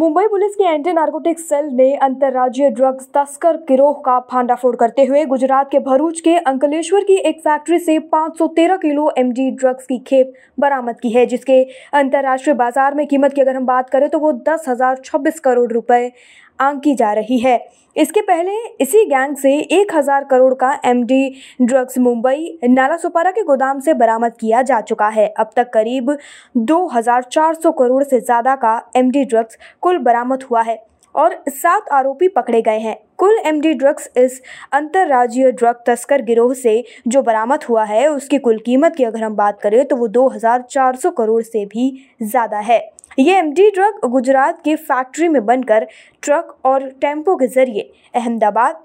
Mumbai police की anti narcotics cell ने अंतर्राज्यीय ड्रग्स तस्कर गिरोह का फांडाफोड़ करते हुए गुजरात के भरूच के अंकलेश्वर की एक फैक्ट्री से 513 किलो एमडी ड्रग्स की खेप बरामद की है, जिसके अंतर्राष्ट्रीय बाज़ार में कीमत की अगर हम बात करें तो वो दस करोड़ रुपए आंकी जा रही है। इसके पहले इसी गैंग से एक हज़ार करोड़ का एमडी ड्रग्स मुंबई नाला सुपारा के गोदाम से बरामद किया जा चुका है। अब तक करीब 2,400 करोड़ से ज़्यादा का एमडी ड्रग्स कुल बरामद हुआ है और सात आरोपी पकड़े गए हैं। कुल एमडी ड्रग्स इस अंतर्राज्यीय ड्रग तस्कर गिरोह से जो बरामद हुआ है उसकी कुल कीमत की अगर हम बात करें तो वो 2,400 करोड़ से भी ज़्यादा है। ये एमडी ड्रग गुजरात की फैक्ट्री में बनकर ट्रक और टेंपो के ज़रिए अहमदाबाद,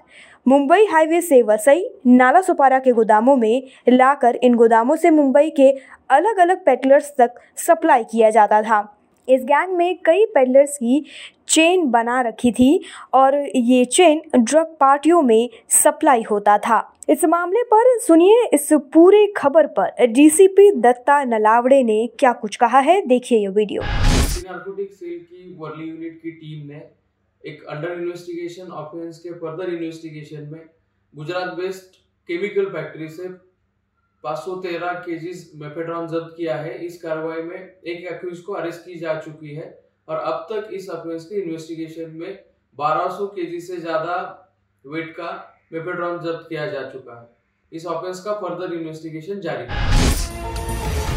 मुंबई हाईवे से वसई, नाला सुपारा के गोदामों में लाकर इन गोदामों से मुंबई के अलग अलग पेडलर्स तक सप्लाई किया जाता था। इस गैंग में कई पेडलर्स की चेन बना रखी थी और ये चेन ड्रग पार्टियों में सप्लाई होता था। इस मामले पर सुनिए इस पूरे खबर पर। डीसीपी दत्ता नलावड़े ने क्या कुछ कहा है, देखिए ये वीडियो। नार्कोटिक सेल की वर्ली यूनिट की टीम ने एक अंडर इन्वेस्टिगेशन ऑफेंस के फर्दर इन्वेस्टिगेशन में गुजरात बेस्ड केमिकल फैक्ट्री से 513 केजीज मेफेड्रॉन जब्त किया है। इस कार्रवाई में एक एक्यूज को अरेस्ट की जा चुकी है और अब तक इस ऑफेंस के इन्वेस्टिगेशन में 1200 केजी से ज़्यादा वेट का मेफेड्रॉन जब्त किया जा चुका है। इस ऑफेंस का फर्दर इन्वेस्टिगेशन जारी है।